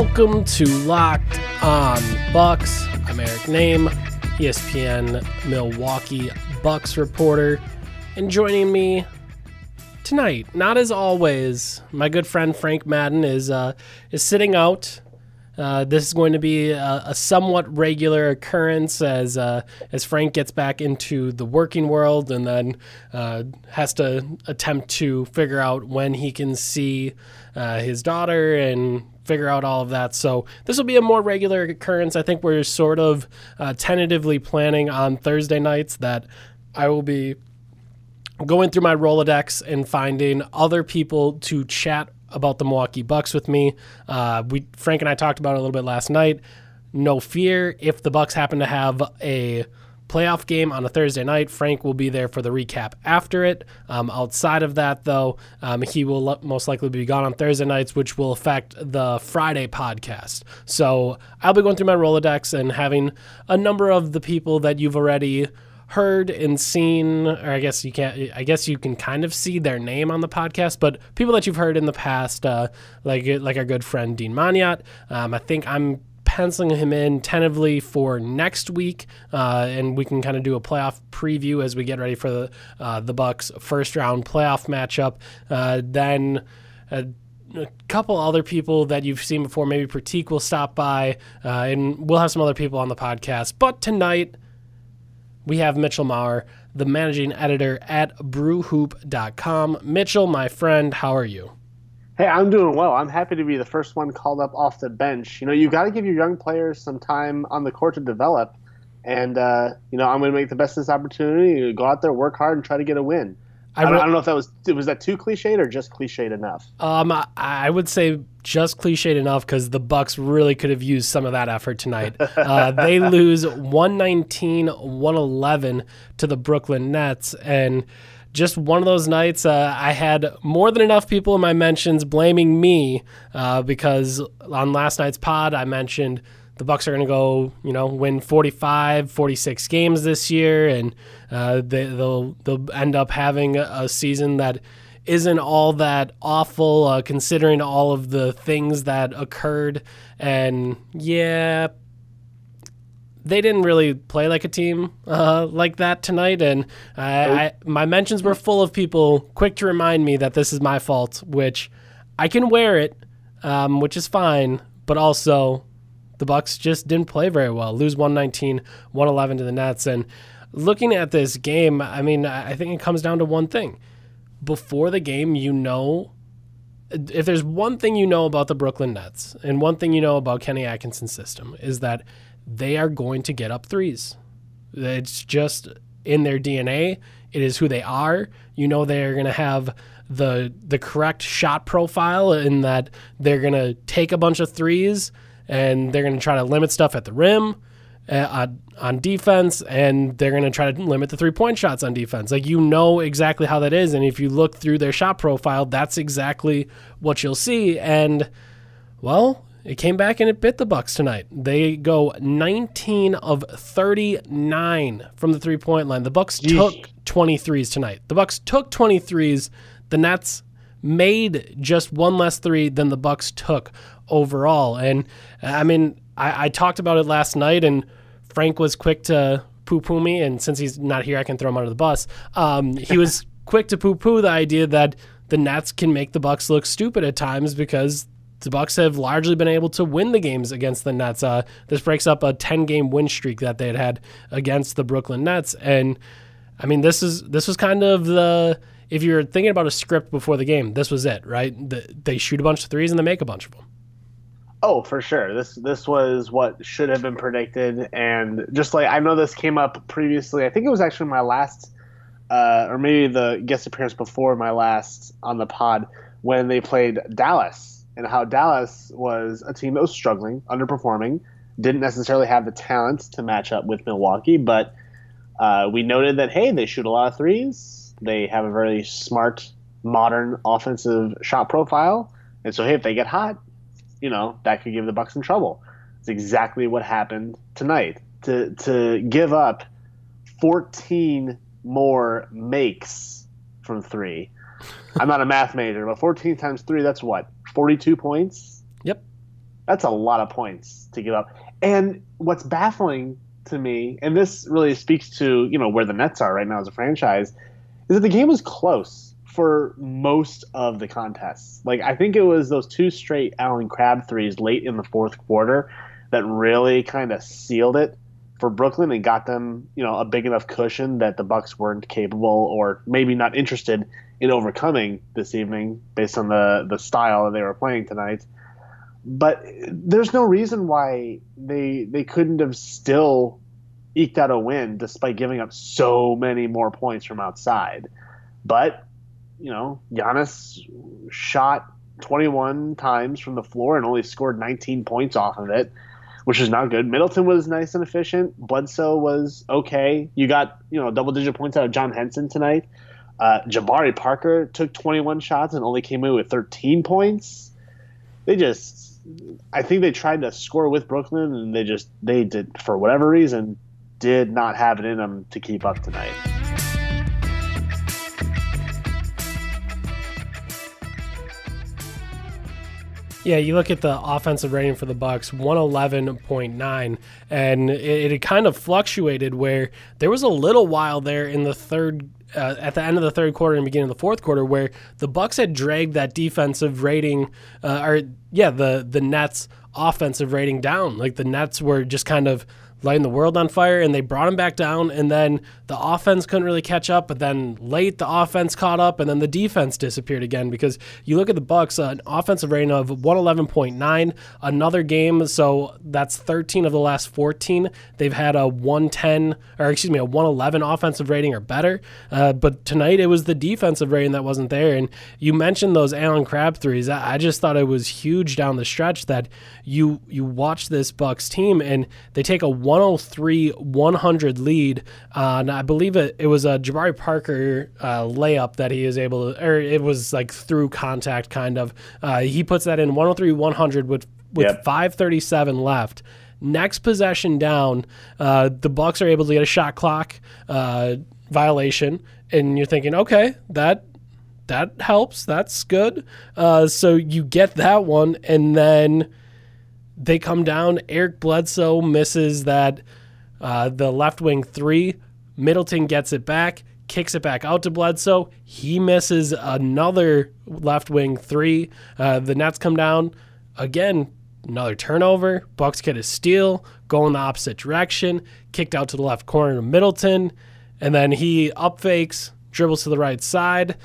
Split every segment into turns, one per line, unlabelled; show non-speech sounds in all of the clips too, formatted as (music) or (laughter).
Welcome to Locked On Bucks. I'm Eric Nehm, ESPN Milwaukee Bucks reporter, and joining me tonight, not as always, my good friend Frank Madden is uh, is sitting out. Uh, this is going to be a, a somewhat regular occurrence as uh, as Frank gets back into the working world and then uh, has to attempt to figure out when he can see uh, his daughter and figure out all of that. So this will be a more regular occurrence. I think we're sort of uh, tentatively planning on Thursday nights that I will be going through my Rolodex and finding other people to chat about the Milwaukee Bucks with me. Uh, we Frank and I talked about it a little bit last night. No fear if the Bucks happen to have a playoff game on a Thursday night. Frank will be there for the recap after it. Um, outside of that, though, um, he will most likely be gone on Thursday nights, which will affect the Friday podcast. So I'll be going through my Rolodex and having a number of the people that you've already heard and seen, or I guess you can't. I guess you can kind of see their name on the podcast, but people that you've heard in the past, uh, like like our good friend Dean Maniat. Um, I think I'm penciling him in tentatively for next week, uh, and we can kind of do a playoff preview as we get ready for the uh, the Bucks first round playoff matchup. Uh, then. Uh, a couple other people that you've seen before, maybe Pratik will stop by, uh, and we'll have some other people on the podcast. But tonight, we have Mitchell Maurer, the managing editor at brewhoop.com. Mitchell, my friend, how are you?
Hey, I'm doing well. I'm happy to be the first one called up off the bench. You know, you've got to give your young players some time on the court to develop. And, uh, you know, I'm going to make the best of this opportunity. Go out there, work hard, and try to get a win. I, don't, I don't know if that was was that too cliched or just cliched enough.
Um, I, I would say just cliched enough because the Bucks really could have used some of that effort tonight. Uh, (laughs) they lose 119-111 to the Brooklyn Nets, and just one of those nights. Uh, I had more than enough people in my mentions blaming me uh, because on last night's pod I mentioned the Bucks are going to go, you know, win 45, 46 games this year, and uh, they, they'll they'll end up having a, a season that isn't all that awful, uh, considering all of the things that occurred. And yeah, they didn't really play like a team uh, like that tonight. And I, I, my mentions were full of people quick to remind me that this is my fault, which I can wear it, um, which is fine, but also the Bucks just didn't play very well. Lose 119, 111 to the Nets. And looking at this game, I mean, I think it comes down to one thing. Before the game, you know, if there's one thing you know about the Brooklyn Nets and one thing you know about Kenny Atkinson's system is that they are going to get up threes. It's just in their DNA. It is who they are. You know they're going to have the the correct shot profile in that they're going to take a bunch of threes and they're going to try to limit stuff at the rim uh, on, defense, and they're going to try to limit the three point shots on defense. Like you know exactly how that is, and if you look through their shot profile, that's exactly what you'll see. And well, it came back and it bit the Bucks tonight. They go 19 of 39 from the three point line. The Bucks took 23s tonight. The Bucks took 23s. The Nets made just one less three than the Bucks took overall. And I mean, I, I talked about it last night, and Frank was quick to poo poo me. And since he's not here, I can throw him under the bus. Um, he was (laughs) quick to poo poo the idea that the Nets can make the Bucks look stupid at times because the Bucks have largely been able to win the games against the Nets. Uh, this breaks up a 10 game win streak that they had had against the Brooklyn Nets, and I mean this is this was kind of the if you're thinking about a script before the game, this was it, right? The, they shoot a bunch of threes and they make a bunch of them.
Oh, for sure. This this was what should have been predicted, and just like I know this came up previously. I think it was actually my last, uh, or maybe the guest appearance before my last on the pod when they played Dallas, and how Dallas was a team that was struggling, underperforming, didn't necessarily have the talent to match up with Milwaukee, but uh, we noted that hey, they shoot a lot of threes. They have a very smart, modern offensive shot profile, and so hey, if they get hot, you know that could give the Bucks some trouble. It's exactly what happened tonight. To to give up 14 more makes from three. I'm not a math major, but 14 times three, that's what 42 points.
Yep.
That's a lot of points to give up. And what's baffling to me, and this really speaks to you know where the Nets are right now as a franchise, is that the game was close for most of the contests. Like I think it was those two straight Allen Crabbe threes late in the fourth quarter that really kind of sealed it for Brooklyn and got them, you know, a big enough cushion that the Bucks weren't capable or maybe not interested in overcoming this evening based on the the style that they were playing tonight. But there's no reason why they they couldn't have still eked out a win despite giving up so many more points from outside. But you know, Giannis shot 21 times from the floor and only scored 19 points off of it, which is not good. Middleton was nice and efficient. Bledsoe was okay. You got, you know, double digit points out of John Henson tonight. Uh, Jabari Parker took 21 shots and only came in with 13 points. They just, I think they tried to score with Brooklyn and they just, they did, for whatever reason, did not have it in them to keep up tonight.
Yeah, you look at the offensive rating for the Bucks, 111.9, and it, it kind of fluctuated where there was a little while there in the third uh, at the end of the third quarter and beginning of the fourth quarter where the Bucks had dragged that defensive rating uh, or yeah, the the Nets offensive rating down. Like the Nets were just kind of lighting the world on fire and they brought him back down and then the offense couldn't really catch up but then late the offense caught up and then the defense disappeared again because you look at the bucks uh, an offensive rating of 111.9 another game so that's 13 of the last 14 they've had a 110 or excuse me a 111 offensive rating or better uh, but tonight it was the defensive rating that wasn't there and you mentioned those Allen Crabbe threes I, I just thought it was huge down the stretch that you you watch this bucks team and they take a 103 100 lead. And I believe it, it was a Jabari Parker uh, layup that he is able to, or it was like through contact kind of. Uh, he puts that in 103 100 with, with
Yep.
537 left. Next possession down, uh, the Bucks are able to get a shot clock uh, violation, and you're thinking, okay, that that helps. That's good. Uh, so you get that one, and then they come down. Eric Bledsoe misses that uh, the left wing three. Middleton gets it back, kicks it back out to Bledsoe. He misses another left wing three. Uh, the Nets come down again. Another turnover. Bucks get a steal, go in the opposite direction, kicked out to the left corner to Middleton, and then he up fakes, dribbles to the right side,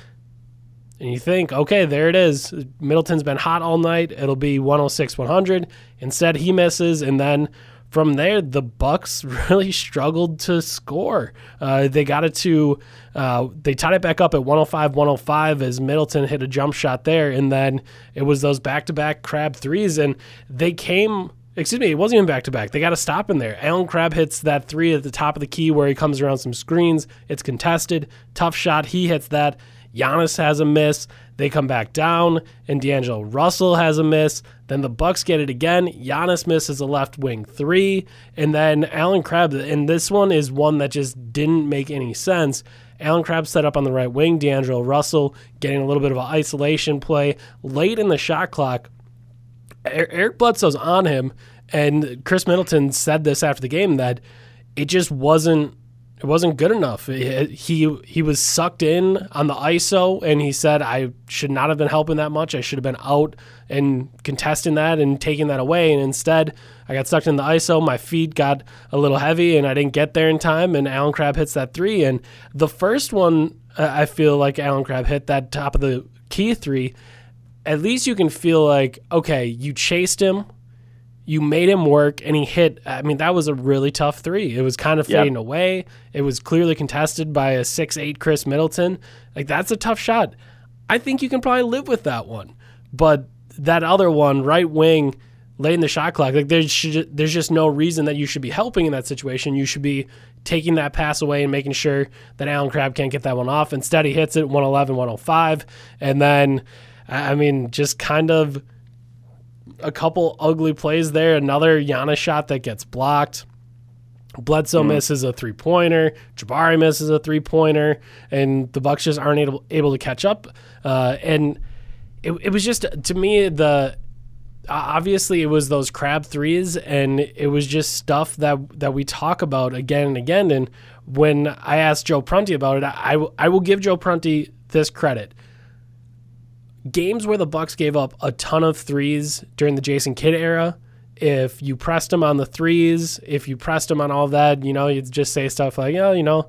and you think, okay, there it is. Middleton's been hot all night. It'll be 106 100. Instead, he misses, and then from there, the Bucks (laughs) really struggled to score. Uh, they got it to, uh, they tied it back up at 105 105 as Middleton hit a jump shot there, and then it was those back to back Crabbe threes, and they came. Excuse me, it wasn't even back to back. They got a stop in there. Allen Crabbe hits that three at the top of the key where he comes around some screens. It's contested. Tough shot. He hits that. Giannis has a miss. They come back down, and D'Angelo Russell has a miss. Then the Bucks get it again. Giannis misses a left wing three, and then Allen Crabbe. And this one is one that just didn't make any sense. Allen Crabbe set up on the right wing. D'Angelo Russell getting a little bit of an isolation play late in the shot clock. Er- Eric Bledsoe's on him, and Khris Middleton said this after the game that it just wasn't it wasn't good enough. It- he he was sucked in on the ISO, and he said I should not have been helping that much. I should have been out and contesting that and taking that away. And instead, I got sucked in the ISO. My feet got a little heavy, and I didn't get there in time. And Allen Crabbe hits that three, and the first one I I feel like Allen Crabbe hit that top of the key three, at least you can feel like, okay, you chased him, you made him work, and he hit. I mean, that was a really tough three. It was kind of
Yep.
fading away. It was clearly contested by a six eight Khris Middleton. Like that's a tough shot. I think you can probably live with that one, but that other one, right wing, late in the shot clock, like there's should, there's just no reason that you should be helping in that situation. You should be taking that pass away and making sure that Allen Crabbe can't get that one off. Instead, he hits it 111, 105, and then I mean, just kind of a couple ugly plays there. Another Giannis shot that gets blocked. Bledsoe misses a three pointer. Jabari misses a three pointer, and the Bucks just aren't able, able to catch up. Uh, and it, it was just to me the obviously it was those Crabbe threes, and it was just stuff that that we talk about again and again. And when I asked Joe Prunty about it, I, I I will give Joe Prunty this credit games where the Bucks gave up a ton of threes during the Jason Kidd era, if you pressed them on the threes, if you pressed them on all that, you know, you'd just say stuff like, yeah, you know,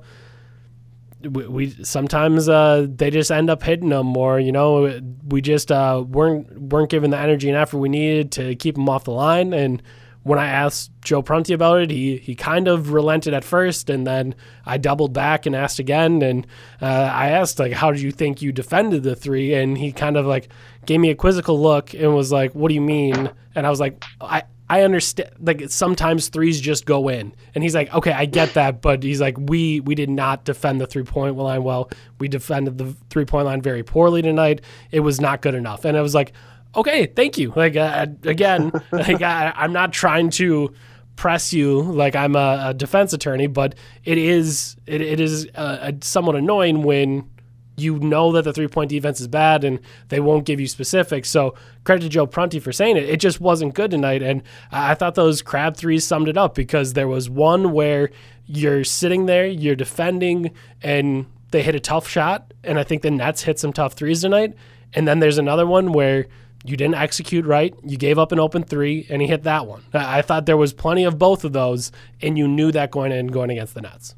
we, we sometimes uh, they just end up hitting them more. You know, we just uh, weren't weren't given the energy and effort we needed to keep them off the line. And when I asked Joe Prunty about it, he he kind of relented at first, and then I doubled back and asked again. And uh, I asked like, "How do you think you defended the three? And he kind of like gave me a quizzical look and was like, "What do you mean?" And I was like, "I." I understand like sometimes threes just go in. And he's like, "Okay, I get that, but he's like, we we did not defend the three-point line well. We defended the three-point line very poorly tonight. It was not good enough." And I was like, "Okay, thank you." Like uh, again, (laughs) like I, I'm not trying to press you like I'm a, a defense attorney, but it is it, it is uh, somewhat annoying when you know that the three point defense is bad and they won't give you specifics. So credit to Joe Prunty for saying it. It just wasn't good tonight. And I I thought those Crabbe threes summed it up because there was one where you're sitting there, you're defending, and they hit a tough shot. And I think the Nets hit some tough threes tonight. And then there's another one where you didn't execute right. You gave up an open three, and he hit that one. I thought there was plenty of both of those, and you knew that going in going against the Nets.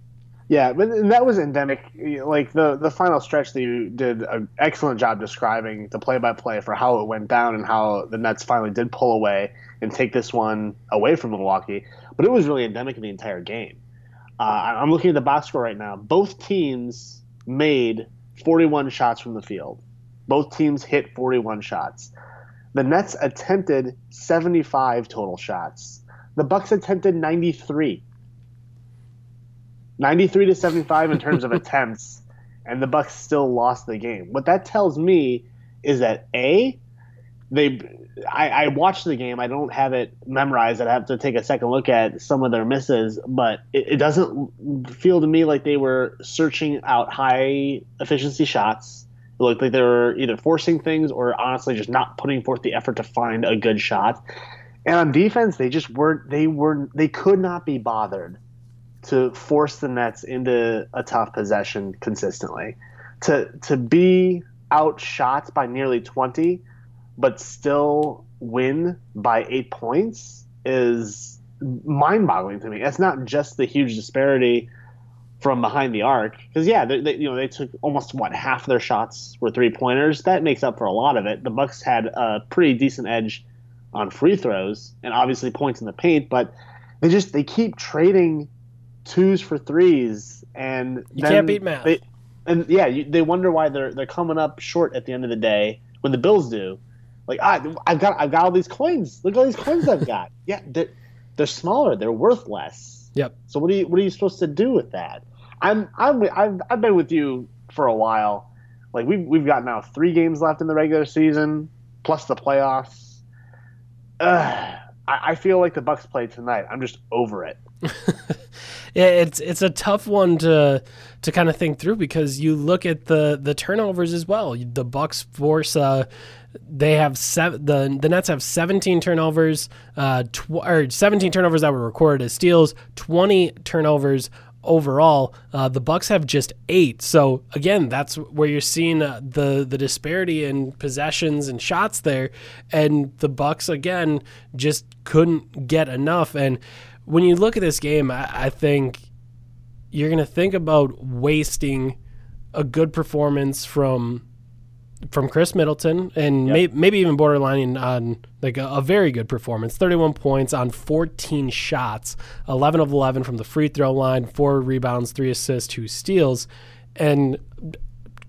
Yeah, but and that was endemic. Like the the final stretch that you did an excellent job describing the play by play for how it went down and how the Nets finally did pull away and take this one away from Milwaukee. But it was really endemic in the entire game. Uh, I'm looking at the box score right now. Both teams made 41 shots from the field. Both teams hit 41 shots. The Nets attempted 75 total shots. The Bucks attempted 93. 93 to 75 in terms of (laughs) attempts, and the Bucks still lost the game. What that tells me is that a they I, I watched the game. I don't have it memorized. I'd have to take a second look at some of their misses, but it, it doesn't feel to me like they were searching out high efficiency shots. It looked like they were either forcing things or honestly just not putting forth the effort to find a good shot. And on defense, they just weren't. They were. They could not be bothered to force the Nets into a tough possession consistently. To to be outshot by nearly twenty, but still win by eight points is mind-boggling to me. It's not just the huge disparity from behind the arc, because yeah, they, they, you know they took almost what half their shots were three pointers. That makes up for a lot of it. The Bucks had a pretty decent edge on free throws and obviously points in the paint, but they just they keep trading twos for threes, and
You can't beat math.
They, and yeah, you, they wonder why they're they're coming up short at the end of the day when the Bills do. Like I, I've got I've got all these coins. Look at all these coins I've got. (laughs) Yeah, they're they're smaller. They're worth less.
Yep.
So what are you what are you supposed to do with that? I'm I'm I've, I've been with you for a while. Like we've we've got now three games left in the regular season plus the playoffs. Ugh, I, I feel like the Bucks played tonight. I'm just over it. (laughs)
Yeah, it's it's a tough one to to kind of think through because you look at the the turnovers as well. The Bucks force uh, they have seven. The the Nets have 17 turnovers, uh, tw- or 17 turnovers that were recorded as steals, 20 turnovers overall. Uh, the Bucks have just eight. So again, that's where you're seeing uh, the the disparity in possessions and shots there, and the Bucks again just couldn't get enough. And when you look at this game, I, I think you're going to think about wasting a good performance from from Khris Middleton and may, maybe even borderlining on like a, a very good performance. 31 points on 14 shots, 11 of 11 from the free throw line, four rebounds, three assists, two steals, and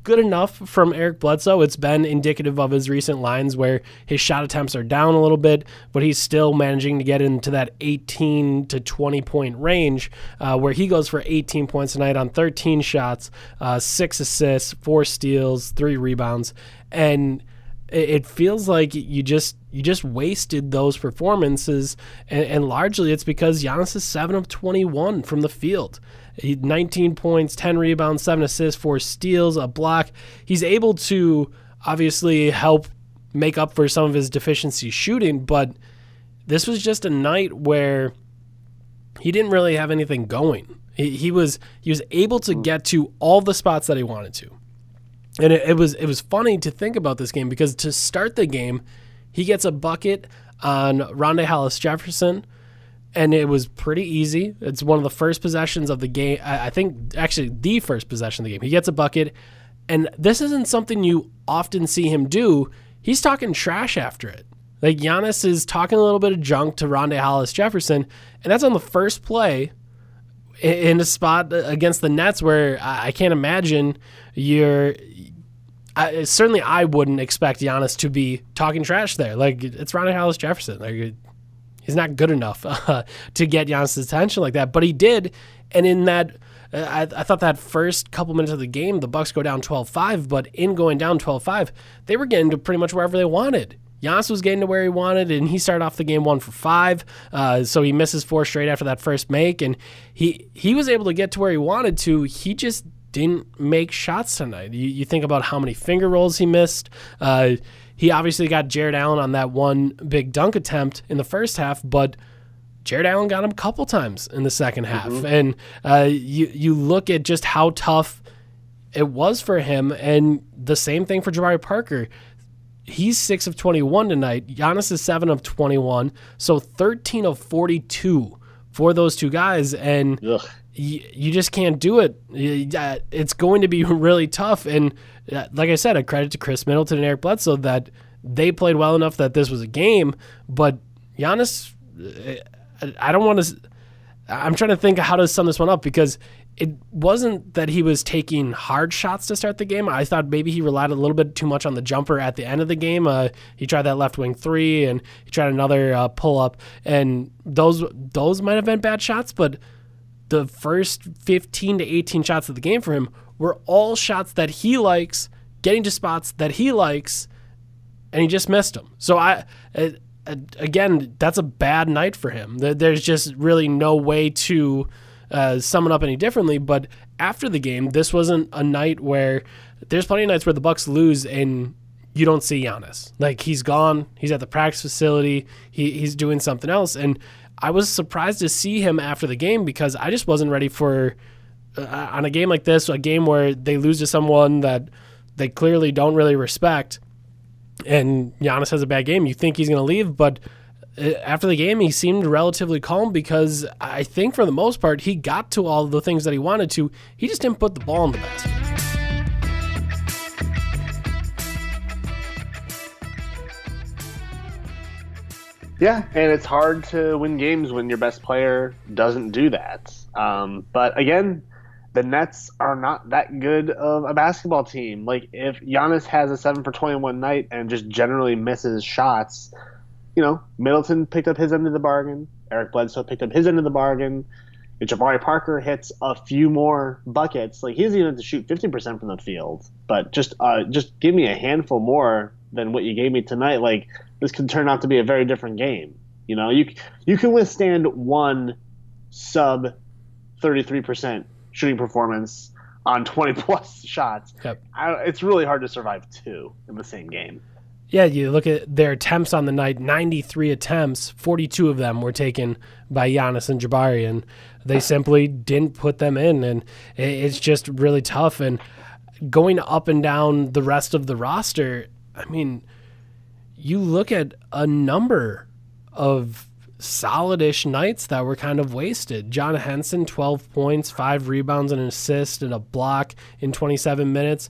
good enough from Eric Bledsoe. It's been indicative of his recent lines where his shot attempts are down a little bit, but he's still managing to get into that 18 to 20 point range uh, where he goes for 18 points tonight on 13 shots, uh, six assists, four steals, three rebounds. And it feels like you just you just wasted those performances, and, and largely it's because Giannis is seven of twenty one from the field. He, 19 points, 10 rebounds, 7 assists, 4 steals, a block. He's able to obviously help make up for some of his deficiency shooting, but this was just a night where he didn't really have anything going. He, he was he was able to mm. get to all the spots that he wanted to. And it, it was it was funny to think about this game because to start the game, he gets a bucket on Rondae Hollis Jefferson, and it was pretty easy. It's one of the first possessions of the game. I I think actually the first possession of the game. He gets a bucket, and this isn't something you often see him do. He's talking trash after it. Like Giannis is talking a little bit of junk to Rondae Hollis Jefferson, and that's on the first play in a spot against the Nets where I I can't imagine you're. I, certainly, I wouldn't expect Giannis to be talking trash there. Like it's Ronnie Hollis Jefferson. Like he's not good enough (laughs) uh, to get Giannis' attention like that, but he did. And in that, uh, I, I thought that first couple minutes of the game, the Bucks go down 12-5, but in going down 12-5, they were getting to pretty much wherever they wanted. Giannis was getting to where he wanted, and he started off the game one for five. Uh, so he misses four straight after that first make, and he he was able to get to where he wanted to. He just didn't make shots tonight. You, you think about how many finger rolls he missed. Uh, he obviously got Jarrett Allen on that one big dunk attempt in the first half, but Jarrett Allen got him a couple times in the second half. And uh, you you look at just how tough it was for him, and the same thing for Jabari Parker. He's six of twenty-one tonight. Giannis is seven of twenty-one, so thirteen of forty-two for those two guys, and
Ugh.
You, just can't do it. It's going to be (laughs) really tough. And uh, like I said, a credit to Khris Middleton and Eric Bledsoe that they played well enough that this was a game. But Giannis, uh, I don't want to. I'm trying to think how to sum this one up because it wasn't that he was taking hard shots to start the game. I thought maybe he relied a little bit too much on the jumper at the end of the game. Uh, he tried that left wing three and he tried another uh, pull up, and those those might have been bad shots, but the first 15 to 18 shots of the game for him were all shots that he likes, getting to spots that he likes, and he just missed them. So I, again, that's a bad night for him. There's just really no way to uh, sum it up any differently. But after the game, this wasn't a night where there's plenty of nights where the Bucks lose and you don't see Giannis. Like he's gone. He's at the practice facility. He, he's doing something else. And I was surprised to see him after the game because I just wasn't ready for uh, on a game like this, a game where they lose to someone that they clearly don't really respect, and Giannis has a bad game. You think he's going to leave, but uh, after the game, he seemed relatively calm because I think for the most part he got to all the things that he wanted to. He just didn't put the ball in the basket.
Yeah, and it's hard to win games when your best player doesn't do that. Um, but again, the Nets are not that good of a basketball team. Like if Giannis has a seven for twenty-one night and just generally misses shots, you know, Middleton picked up his end of the bargain. Eric Bledsoe picked up his end of the bargain. If Jabari Parker hits a few more buckets, like he doesn't even have to shoot fifty percent from the field, but just uh, just give me a handful more than what you gave me tonight. Like this can turn out to be a very different game. You know, you you can withstand one sub thirty three percent shooting performance on twenty (laughs) plus shots.
Yep.
I, it's really hard to survive two in the same game.
Yeah, you look at their attempts on the night 93 attempts, 42 of them were taken by Giannis and Jabari, and they simply didn't put them in. And it's just really tough. And going up and down the rest of the roster, I mean, you look at a number of solid-ish nights that were kind of wasted. John Henson, 12 points, 5 rebounds and an assist and a block in 27 minutes.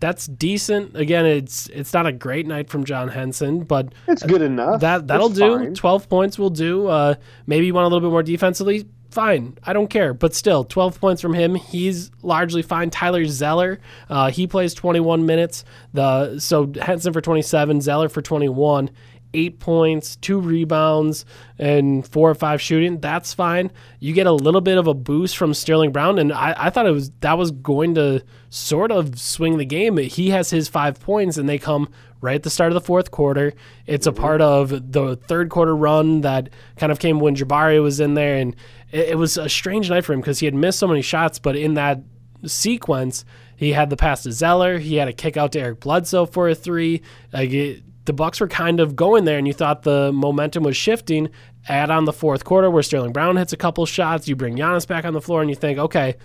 That's decent. Again, it's it's not a great night from John Henson, but
It's good enough.
that that'll
It's
do.
fine.
12 points will do. Uh, maybe you want a little bit more defensively. Fine, I don't care. But still, 12 points from him. He's largely fine. Tyler Zeller, uh, he plays 21 minutes. The so Henson for 27, Zeller for 21. Eight points, two rebounds, and four or five shooting. That's fine. You get a little bit of a boost from Sterling Brown, and I, I thought it was that was going to sort of swing the game. He has his five points, and they come right at the start of the fourth quarter. It's a mm-hmm. part of the third quarter run that kind of came when Jabari was in there, and it, it was a strange night for him because he had missed so many shots, but in that sequence, he had the pass to Zeller, he had a kick out to Eric Bledsoe for a three. Like it, the Bucks were kind of going there, and you thought the momentum was shifting. Add on the fourth quarter where Sterling Brown hits a couple shots, you bring Giannis back on the floor, and you think, okay,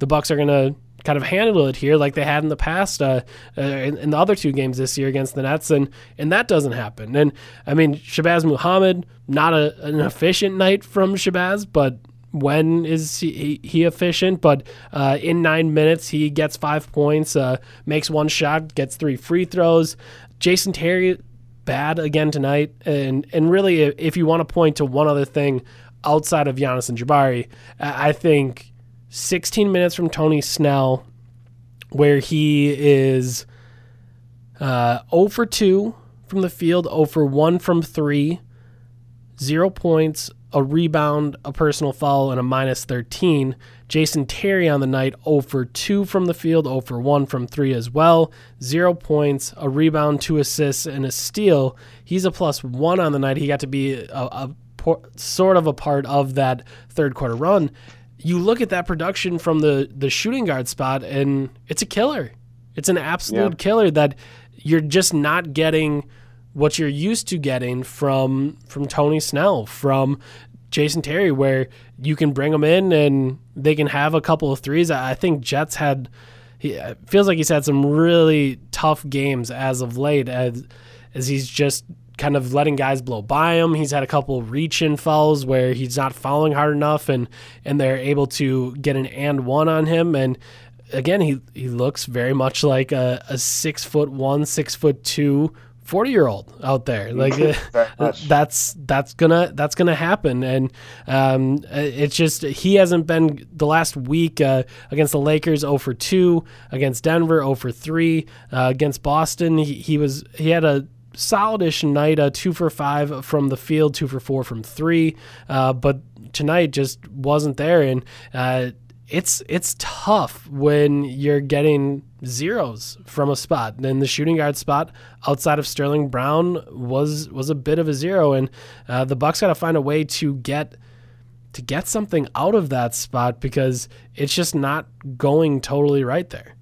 the Bucks are gonna kind of handle it here like they had in the past uh, uh, in, in the other two games this year against the Nets, and and that doesn't happen. And I mean, Shabazz Muhammad, not a, an efficient night from Shabazz, but when is he, he efficient? But uh, in nine minutes, he gets five points, uh, makes one shot, gets three free throws. Jason Terry, bad again tonight. And and really, if you want to point to one other thing outside of Giannis and Jabari, I I think 16 minutes from Tony Snell, where he is uh, 0 for 2 from the field, 0 for 1 from 3, zero points, a rebound, a personal foul, and a minus 13. Jason Terry on the night, 0 for 2 from the field, 0 for 1 from 3 as well. Zero points, a rebound, two assists, and a steal. He's a plus 1 on the night. He got to be a, a por- sort of a part of that third quarter run. You look at that production from the, the shooting guard spot, and it's a killer. It's an absolute
Yeah.
killer that you're just not getting what you're used to getting from from Tony Snell, from Jason Terry, where you can bring them in and they can have a couple of threes. I think Jets had. He feels like he's had some really tough games as of late, as as he's just kind of letting guys blow by him. He's had a couple reach in fouls where he's not fouling hard enough, and and they're able to get an and one on him. And again, he he looks very much like a, a six foot one, six foot two 40 year old out there. Like (laughs) uh, that's that's gonna that's gonna happen. And um, it's just he hasn't been the last week uh, against the lakers 0 for 2 against denver 0 for 3 uh, against boston. He, he was he had a solidish night uh, 2 for 5 from the field 2 for 4 from 3 uh, but tonight just wasn't there and uh, it's it's tough when you're getting zeros from a spot. And the shooting guard spot outside of Sterling Brown was was a bit of a zero, and uh, the Bucks got to find a way to get to get something out of that spot because it's just not going totally right there.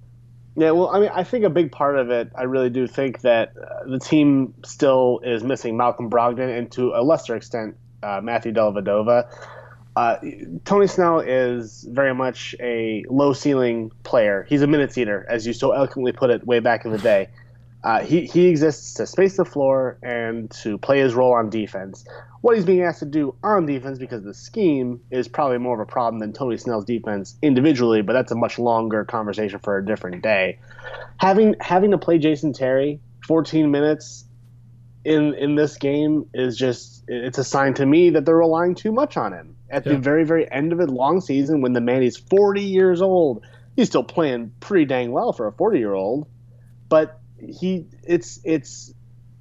Yeah, well, I mean, I think a big part of it, I really do think that uh, the team still is missing Malcolm Brogdon and to a lesser extent uh, Matthew Dellavedova. Uh, Tony Snell is very much a low ceiling player. He's a minutes eater, as you so eloquently put it way back in the day. Uh, he, he exists to space the floor and to play his role on defense. What he's being asked to do on defense because the scheme is probably more of a problem than Tony Snell's defense individually, but that's a much longer conversation for a different day. Having having to play Jason Terry 14 minutes in in this game is just it's a sign to me that they're relying too much on him. At
Yeah.
the very very end of a long season when the man is 40 years old, he's still playing pretty dang well for a 40 year old, but he it's it's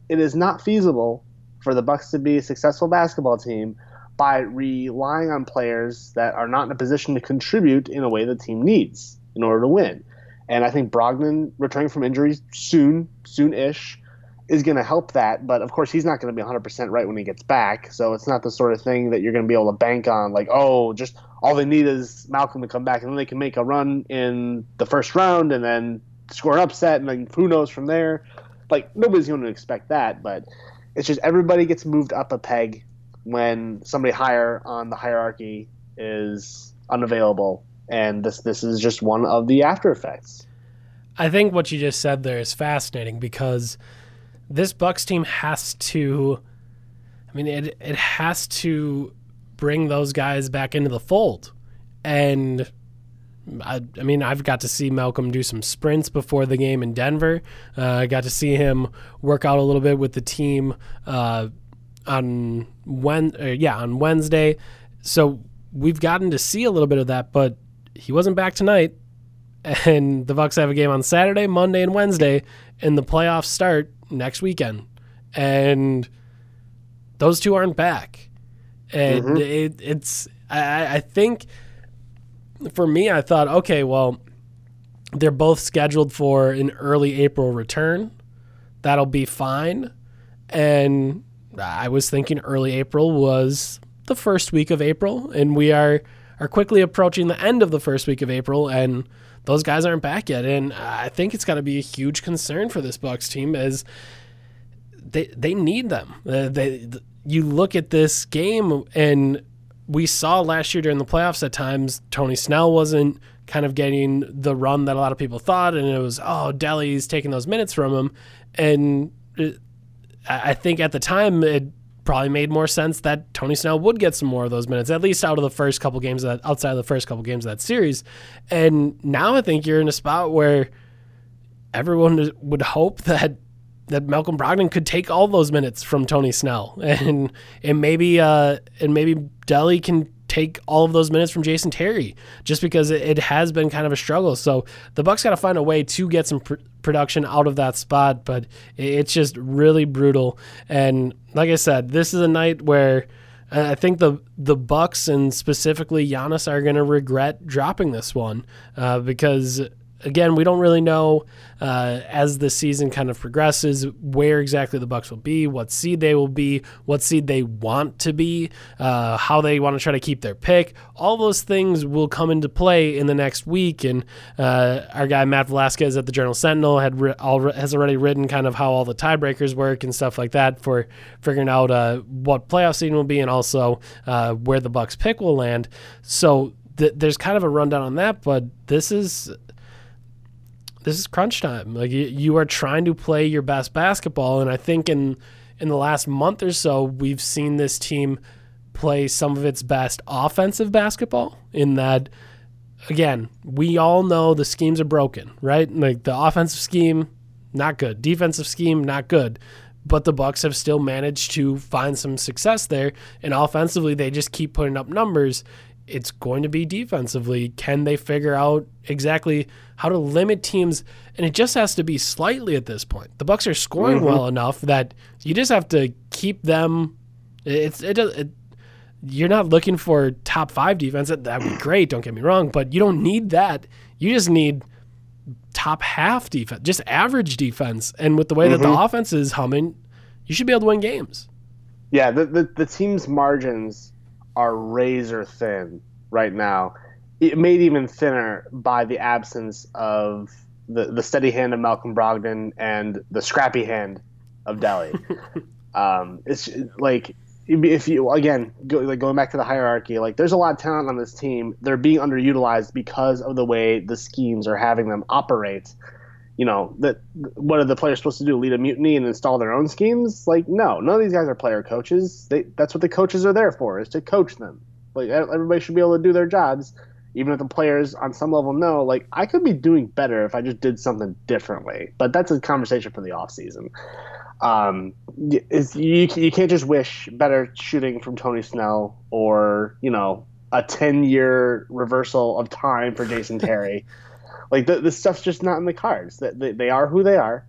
it is not feasible for the Bucks to be a successful basketball team by relying on players that are not in a position to contribute in a way the team needs in order to win. And I think Brogdon returning from injuries soon, soon-ish, is going to help that. But of course, he's not going to be 100% right when he gets back. So it's not the sort of thing that you're going to be able to bank on. Like, oh, just all they need is Malcolm to come back, and then they can make a run in the first round, and then score an upset, and then who knows from there. Like nobody's going to expect that, but it's just everybody gets moved up a peg when somebody higher on the hierarchy is unavailable, and this this is just one of the after effects.
I think what you just said there is fascinating because this Bucks team has to I mean, it it has to bring those guys back into the fold, and I, I mean, I've got to see Malcolm do some sprints before the game in Denver. Uh, I got to see him work out a little bit with the team uh, on when, uh, yeah, on Wednesday. So we've gotten to see a little bit of that, but he wasn't back tonight. (laughs) And the Bucks have a game on Saturday, Monday, and Wednesday, and the playoffs start next weekend. And those two aren't back, and it, it's I, I think for me, I thought, okay, well, they're both scheduled for an early April return. That'll be fine. And I was thinking early April was the first week of April, and we are are quickly approaching the end of the first week of April, and those guys aren't back yet. And I think it's got to be a huge concern for this Bucks team as they they need them. Uh, they you look at this game and we saw last year during the playoffs at times Tony Snell wasn't kind of getting the run that a lot of people thought, and it was oh Delly's taking those minutes from him, and it, I I think at the time it probably made more sense that Tony Snell would get some more of those minutes, at least out of the first couple games that outside of the first couple games of that series, and now I think you're in a spot where everyone would hope (laughs) that that Malcolm Brogdon could take all those minutes from Tony Snell, (laughs) and and maybe uh, and maybe Delly can take all of those minutes from Jason Terry, just because it, has been kind of a struggle. So the Bucks got to find a way to get some pr- production out of that spot, but it, it's just really brutal. And like I said, this is a night where. I think the the Bucks and specifically Giannis are going to regret dropping this one uh, because again we don't really know uh, as the season kind of progresses where exactly the Bucks will be, what seed they will be, what seed they want to be, uh, how they want to try to keep their pick. All those things will come into play in the next week. And uh, our guy Matt Velazquez at the Journal Sentinel had all, has already written kind of how all the tiebreakers work and stuff like that for figuring out uh, what playoff seed will be and also uh, where the Bucks pick will land. So th- there's kind of a rundown on that, but this is this is crunch time. Like you, you are trying to play your best basketball, and I think in in the last month or so, we've seen this team play some of its best offensive basketball. In that, again, we all know the schemes are broken, right? Like the offensive scheme, not good. Defensive scheme, not good. But the Bucks have still managed to find some success there, and offensively, they just keep putting up numbers it's going to be defensively. Can they figure out exactly how to limit teams? And it just has to be slightly at this point. The Bucks are scoring mm-hmm. well enough that you just have to keep them. It's it, it you're not looking for top five defense. That would be (clears throat) great. Don't get me wrong, but you don't need that. You just need top half defense, just average defense. And with the way that the mm-hmm. offense is humming, you should be able to win games.
Yeah, the, the, the team's margins are razor thin right now. It made even thinner by the absence of the, the steady hand of Malcolm Brogdon and the scrappy hand of Delly. (laughs) um, it's like if you again go, like going back to the hierarchy, like there's a lot of talent on this team. They're being underutilized because of the way the schemes are having them operate you know that what are the players supposed to do lead a mutiny and install their own schemes? Like no none of these guys are player coaches. They that's what the coaches are there for is to coach them. Like everybody should be able to do their jobs even if the players on some level know like i could be doing better if i just did something differently. But that's a conversation for the off season um, is you, you can't just wish better shooting from tony snell or you know a 10 year reversal of time for jason (laughs) terry like the, this stuff's just not in the cards. That they, they are who they are.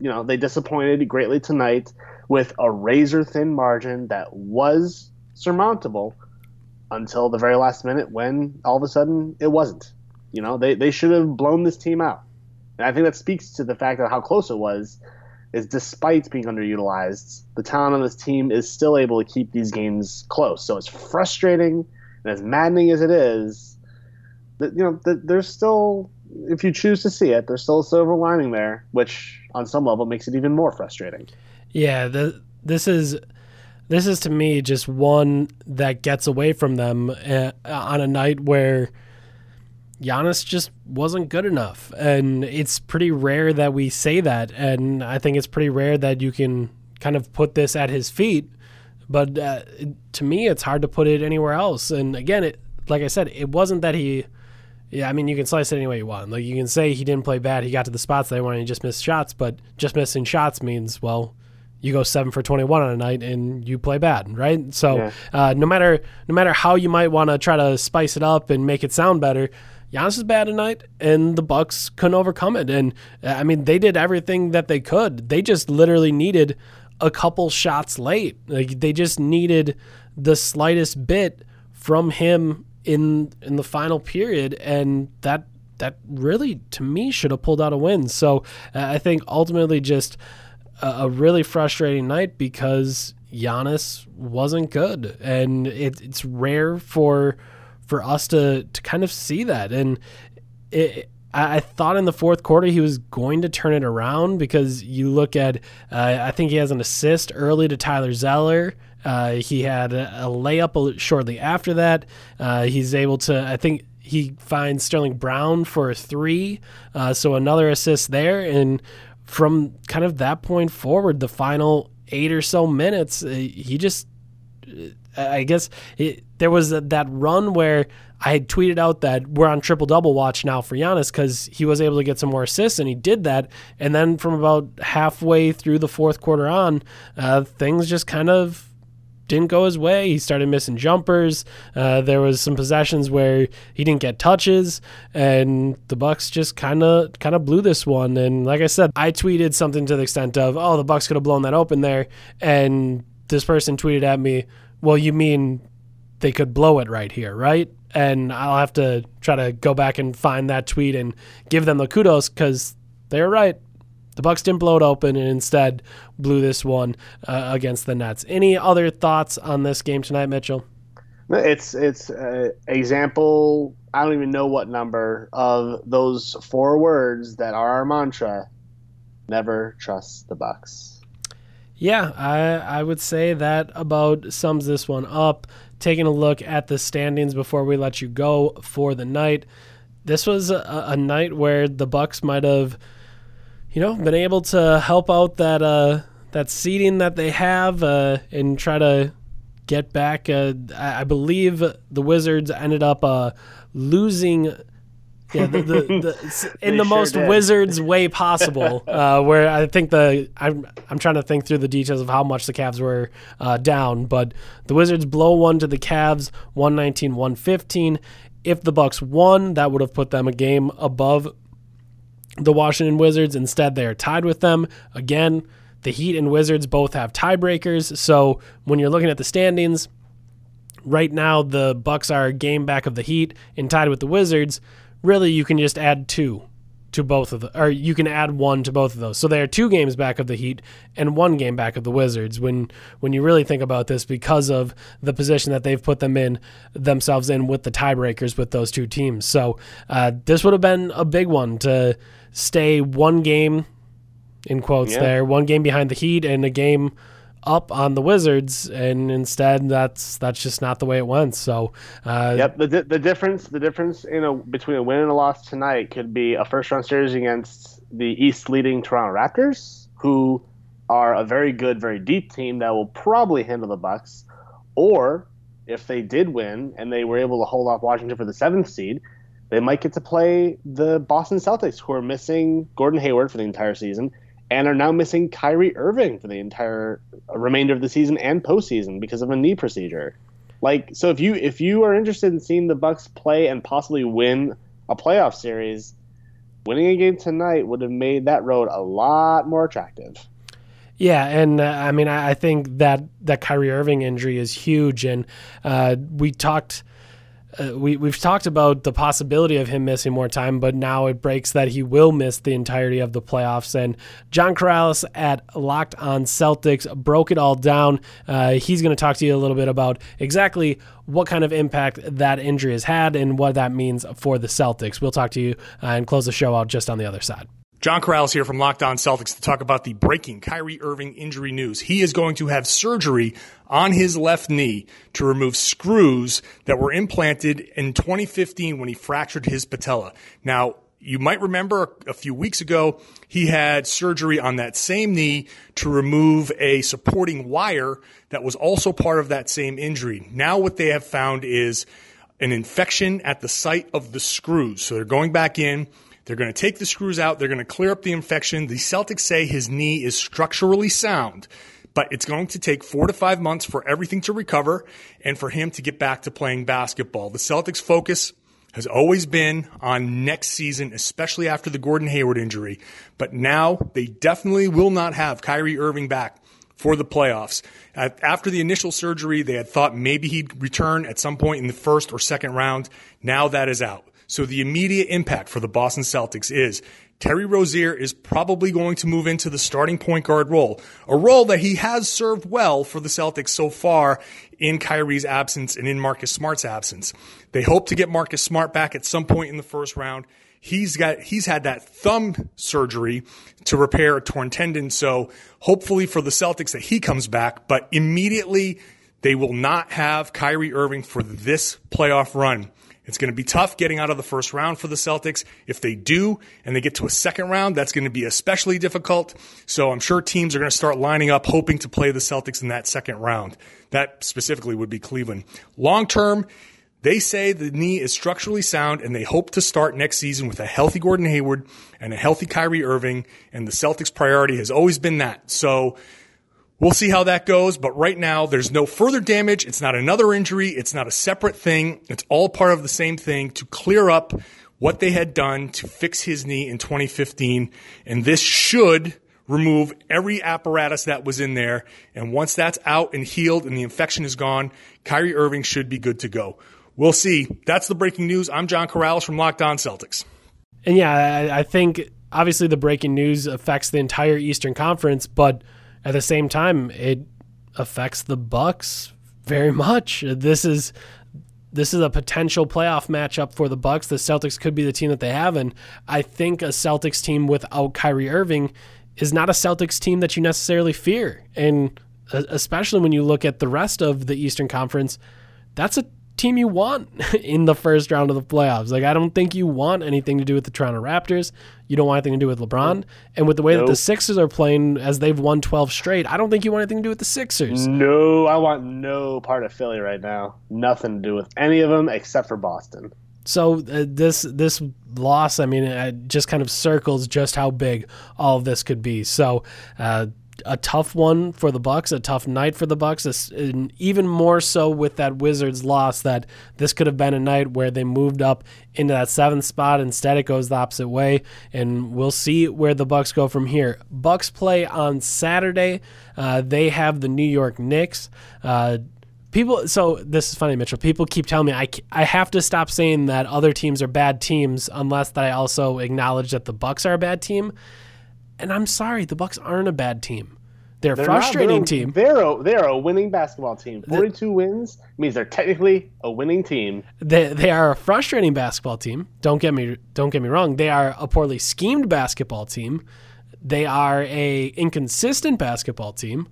You know, they disappointed greatly tonight with a razor thin margin that was surmountable until the very last minute when all of a sudden it wasn't. You know, they, they should have blown this team out. And I think that speaks to the fact that how close it was is despite being underutilized, the talent on this team is still able to keep these games close. So as frustrating and as maddening as it is, that you know that there's still if you choose to see it there's still a silver lining there which on some level makes it even more frustrating
Yeah, the, this is this is to me just one that gets away from them uh, on a night where Giannis just wasn't good enough, and it's pretty rare that we say that, and I think it's pretty rare that you can kind of put this at his feet but uh, to me, it's hard to put it anywhere else. And again, it like I said, it wasn't that he. Yeah, I mean, you can slice it any way you want. Like you can say he didn't play bad. He got to the spots they wanted. He just missed shots, but just missing shots means well, you go seven for twenty one on a night and you play bad, right? So
Yeah.
uh, no matter no matter how you might want to try to spice it up and make it sound better, Giannis is bad tonight, and the Bucks couldn't overcome it. And uh, I mean, they did everything that they could. They just literally needed a couple shots late. Like they just needed the slightest bit from him in in the final period, and that that really to me should have pulled out a win. So uh, I think ultimately just a, a really frustrating night because Giannis wasn't good, and it, it's rare for for us to to kind of see that. And it, I, I thought in the fourth quarter he was going to turn it around because you look at uh, I think he has an assist early to Tyler Zeller. Uh, he had a, layup shortly after that. Uh, he's able to I think he finds Sterling Brown for a three, uh, so another assist there. And from kind of that point forward, the final eight or so minutes, uh, he just I guess it, there was a, that run where I had tweeted out that we're on triple double watch now for Giannis because he was able to get some more assists and he did that. And then from about halfway through the fourth quarter on, uh, things just kind of didn't go his way. He started missing jumpers. Uh, there was some possessions where he didn't get touches, and the Bucks just kind of kind of blew this one. And like I said, I tweeted something to the extent of, "Oh, the Bucks could have blown that open there," and this person tweeted at me, "Well, you mean they could blow it right here, right?" And I'll have to try to go back and find that tweet and give them the kudos because they're right. The Bucks didn't blow it open and instead blew this one uh, against the Nets. Any other thoughts on this game tonight, Mitchell?
It's it's uh, example. I don't even know what number of those four words that are our mantra. Never trust the Bucks.
Yeah, I I would say that about sums this one up. Taking a look at the standings before we let you go for the night, this was a, a night where the Bucks might have, you know, been able to help out that uh, that seeding that they have uh, and try to get back. Uh, I, I believe the Wizards ended up uh, losing. Yeah, the, the, the, (laughs) in the
sure
most
did.
Wizards way possible. (laughs) uh, where I think the I'm I'm trying to think through the details of how much the Cavs were uh, down, but the Wizards blow one to the Cavs, 119-115. If the Bucks won, that would have put them a game above the Washington Wizards. Instead, they are tied with them. Again, the Heat and Wizards both have tiebreakers. So when you're looking at the standings, right now the Bucks are game back of the Heat and tied with the Wizards. Really, you can just add two to both of the, or you can add one to both of those. So they are two games back of the Heat and one game back of the Wizards. When when you really think about this, because of the position that they've put them in themselves in with the tiebreakers with those two teams. So uh, this would have been a big one to stay one game in quotes
Yeah.
there, one game behind the Heat and a game up on the Wizards, and instead that's that's just not the way it went. So uh,
Yep. The, di- the difference the difference in a between a win and a loss tonight could be a first round series against the East leading Toronto Raptors, who are a very good, very deep team that will probably handle the Bucks, or if they did win and they were able to hold off Washington for the seventh seed, they might get to play the Boston Celtics, who are missing Gordon Hayward for the entire season and are now missing Kyrie Irving for the entire remainder of the season and postseason because of a knee procedure. Like so if you if you are interested in seeing the Bucks play and possibly win a playoff series, winning a game tonight would have made that road a lot more attractive.
Yeah, and uh, I mean, I, I think that that Kyrie Irving injury is huge, and uh, we talked. Uh, we we've talked about the possibility of him missing more time, but now it breaks that he will miss the entirety of the playoffs. And John Karalis at Locked On Celtics broke it all down. Uh, he's going to talk to you a little bit about exactly what kind of impact that injury has had and what that means for the Celtics. We'll talk to you uh, and close the show out just on the other side.
John Karalis here from Locked On Celtics to talk about the breaking Kyrie Irving injury news. He is going to have surgery on his left knee to remove screws that were implanted in 2015 when he fractured his patella. Now, You might remember a few weeks ago, he had surgery on that same knee to remove a supporting wire that was also part of that same injury. Now, what they have found is an infection at the site of the screws. So they're going back in. They're going to take the screws out. They're going to clear up the infection. The Celtics say his knee is structurally sound, but it's going to take four to five months for everything to recover and for him to get back to playing basketball. The Celtics focus has always been on next season, especially after the Gordon Hayward injury. But now they definitely will not have Kyrie Irving back for the playoffs. After the initial surgery, they had thought maybe he'd return at some point in the first or second round. Now that is out. So the immediate impact for the Boston Celtics is Terry Rozier is probably going to move into the starting point guard role, a role that he has served well for the Celtics so far in Kyrie's absence and in Marcus Smart's absence. They hope to get Marcus Smart back at some point in the first round. He's got he's had that thumb surgery to repair a torn tendon, so hopefully for the Celtics that he comes back, but immediately they will not have Kyrie Irving for this playoff run. It's going to be tough getting out of the first round for the Celtics. If they do and they get to a second round, that's going to be especially difficult. So I'm sure teams are going to start lining up hoping to play the Celtics in that second round. That specifically would be Cleveland. Long term, they say the knee is structurally sound and they hope to start next season with a healthy Gordon Hayward and a healthy Kyrie Irving. And the Celtics priority has always been that. So We'll see how that goes, but right now there's no further damage. It's not another injury. It's not a separate thing. It's all part of the same thing to clear up what they had done to fix his knee in 2015. And this should remove every apparatus that was in there. And once that's out and healed and the infection is gone, Kyrie Irving should be good to go. We'll see. That's the breaking news. I'm John Karalis from Locked On Celtics.
And yeah, I, think obviously the breaking news affects the entire Eastern Conference, but at the same time, it affects the Bucks very (laughs) much. This is this is a potential playoff matchup for the Bucks. The Celtics could be the team that they have, and I think a Celtics team without Kyrie Irving is not a Celtics team that you necessarily fear. And uh, especially when you look at the rest of the Eastern Conference, that's a team you want (laughs) in the first round of the playoffs. Like I don't think you want anything to do with the Toronto Raptors. You don't want anything to do with LeBron. And with the way that the Sixers are playing as they've won 12 straight, I don't think you want anything to do with the Sixers.
No, I want no part of Philly right now. Nothing to do with any of them except for Boston.
So uh, this this loss, I mean, it just kind of circles just how big all this could be. So uh, a tough one for the Bucks, a tough night for the Bucks, and even more so with that Wizards loss. That this could have been a night where they moved up into that seventh spot. Instead, it goes the opposite way, and we'll see where the Bucks go from here. Bucks play on Saturday. Uh, they have the New York Knicks. Uh, people so this is funny mitchell people keep telling me I, I have to stop saying that other teams are bad teams unless that i also acknowledge that the bucks are a bad team and i'm sorry the bucks aren't a bad team they're, a
They're not-
frustrating
they're,
team
They're a, they're a winning basketball team. 42 wins means they're technically a winning team.
they, they are a frustrating basketball team don't get me don't get me wrong they are a poorly schemed basketball team they are a inconsistent basketball team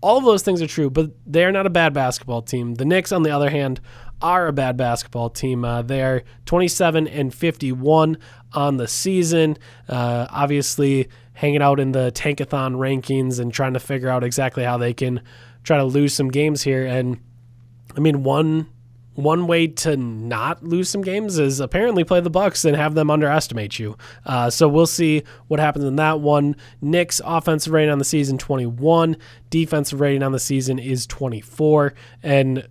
all of those things are true, but they're not a bad basketball team. The Knicks, on the other hand, are a bad basketball team. Uh, they're 27 and 51 on the season. Uh, obviously, hanging out in the tankathon rankings and trying to figure out exactly how they can try to lose some games here. And I mean, one one way to not lose some games is apparently play the Bucks and have them underestimate you. Uh, so we'll see what happens in that one. Knicks offensive rating on the season 21, defensive rating on the season is 24, and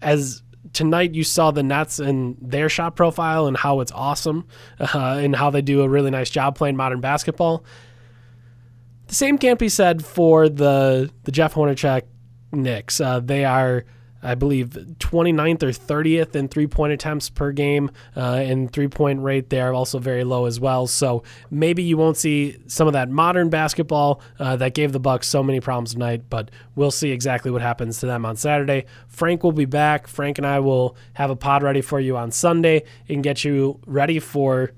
as tonight you saw the Nets and their shot profile and how it's awesome (laughs) uh, and how they do a really nice job playing modern basketball. The same can't be said for the the Jeff Hornacek Knicks. Uh, they are, I believe, 29th or 30th in three point attempts per game, uh, and three point rate they are also very low as well. So maybe you won't see some of that modern basketball uh, that gave the Bucks so many problems tonight, but we'll see exactly what happens to them on Saturday. Frank will be back. Frank and I will have a pod ready for you on Sunday and get you ready for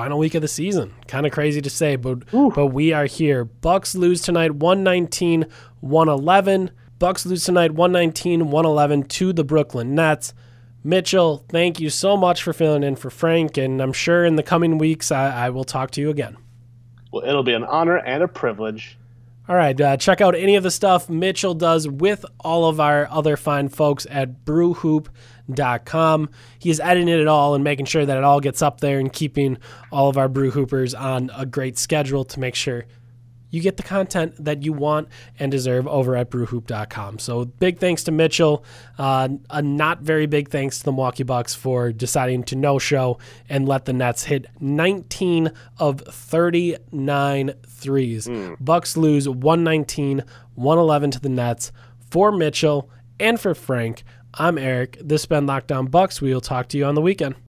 final week of the season. Kind of crazy to say, but but we are here. Bucks lose tonight 119-111. Bucks lose tonight 119-111 to the Brooklyn Nets. Mitchell, thank you so much for filling in for Frank, and I'm sure in the coming weeks I, I will talk to you again.
Well, it'll be an honor and a privilege.
All right, uh, check out any of the stuff Mitchell does with all of our other fine folks at brewhoop.com. He is editing it all and making sure that it all gets up there and keeping all of our brew hoopers on a great schedule to make sure you get the content that you want and deserve over at brewhoop.com. So big thanks to Mitchell. Uh, a not very big thanks to the Milwaukee Bucks for deciding to no show and let the Nets hit 19 of 39 threes. Bucks lose 119, 111 to the Nets. For Mitchell and for Frank, I'm Eric. This has been Locked On Bucks. We will talk to you on the weekend.